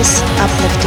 Kunos Uplifting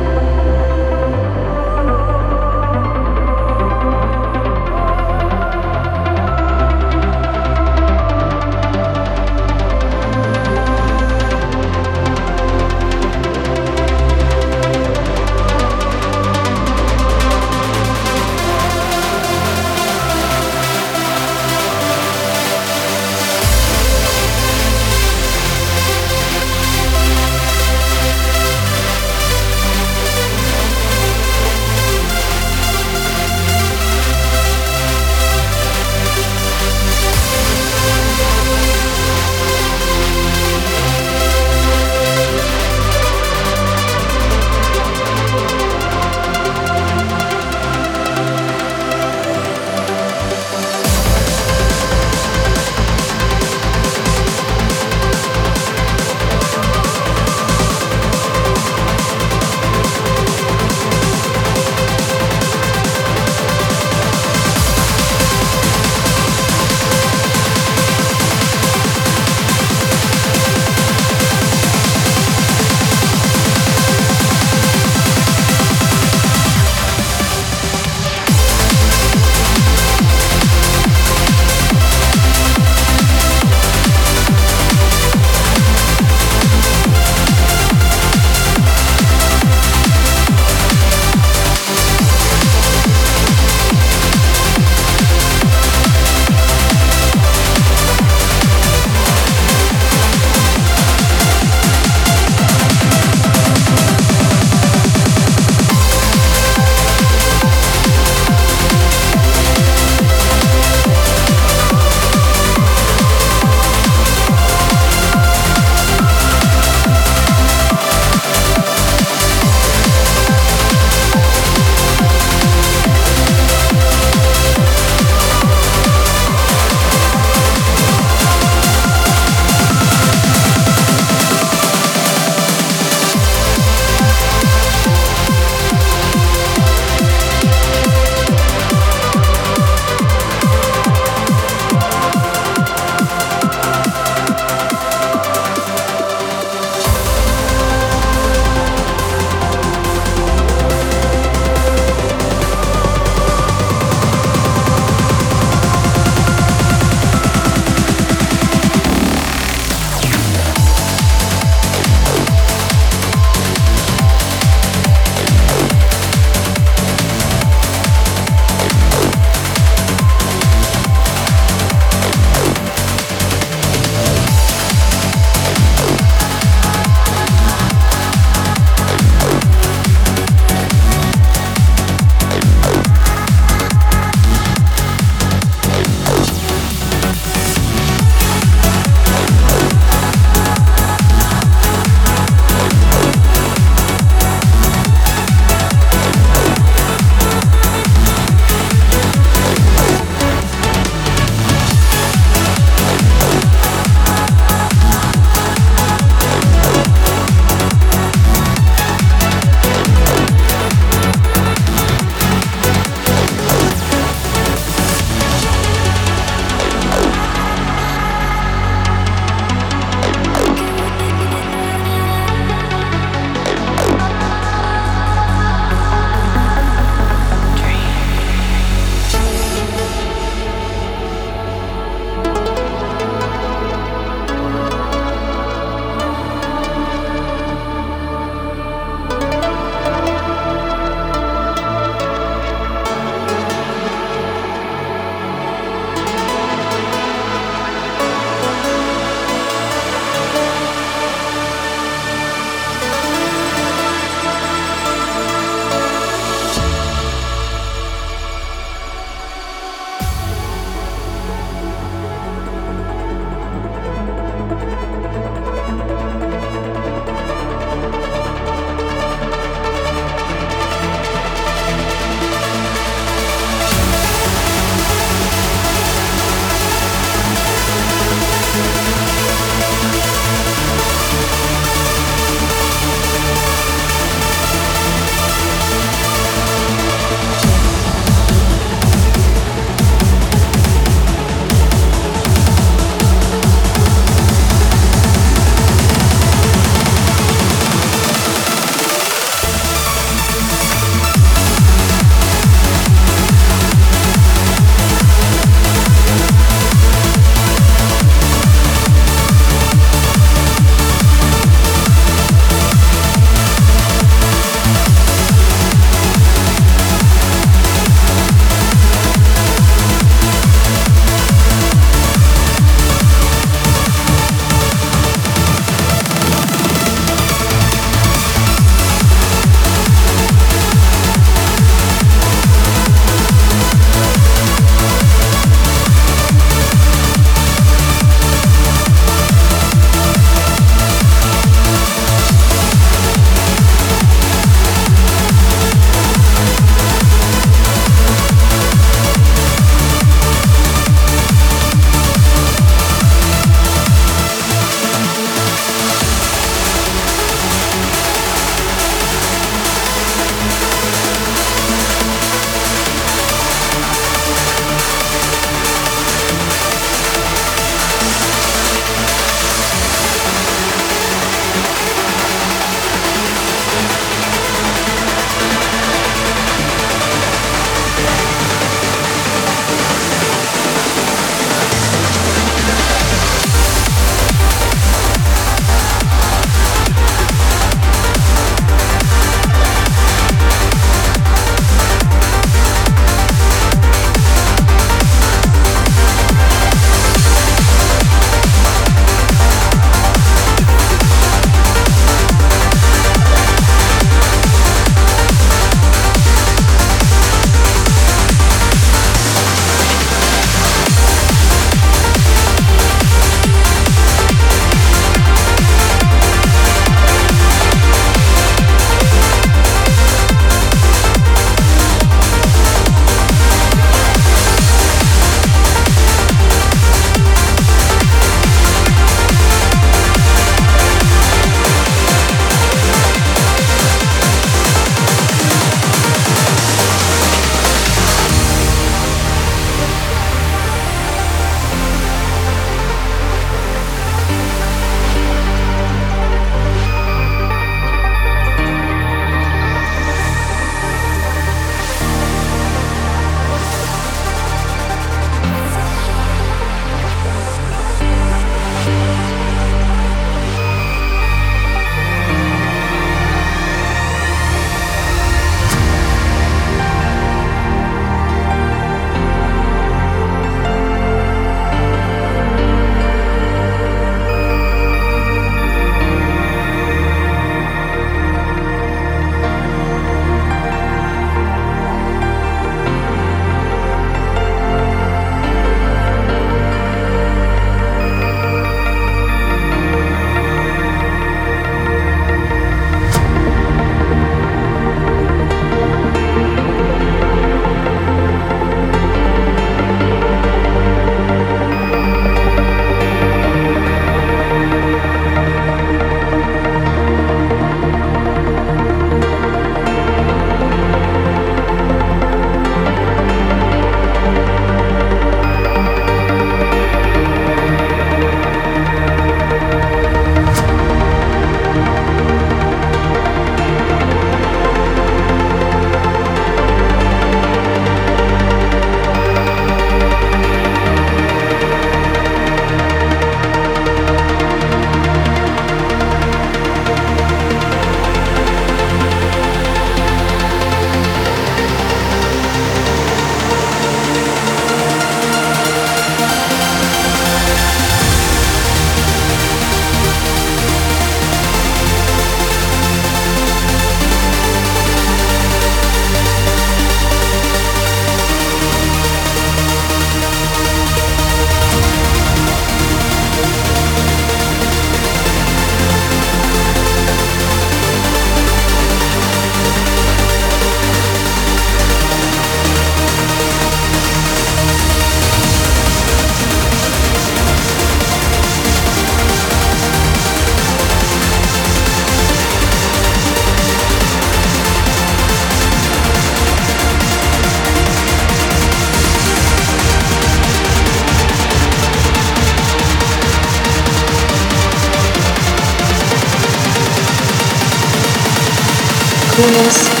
coolest,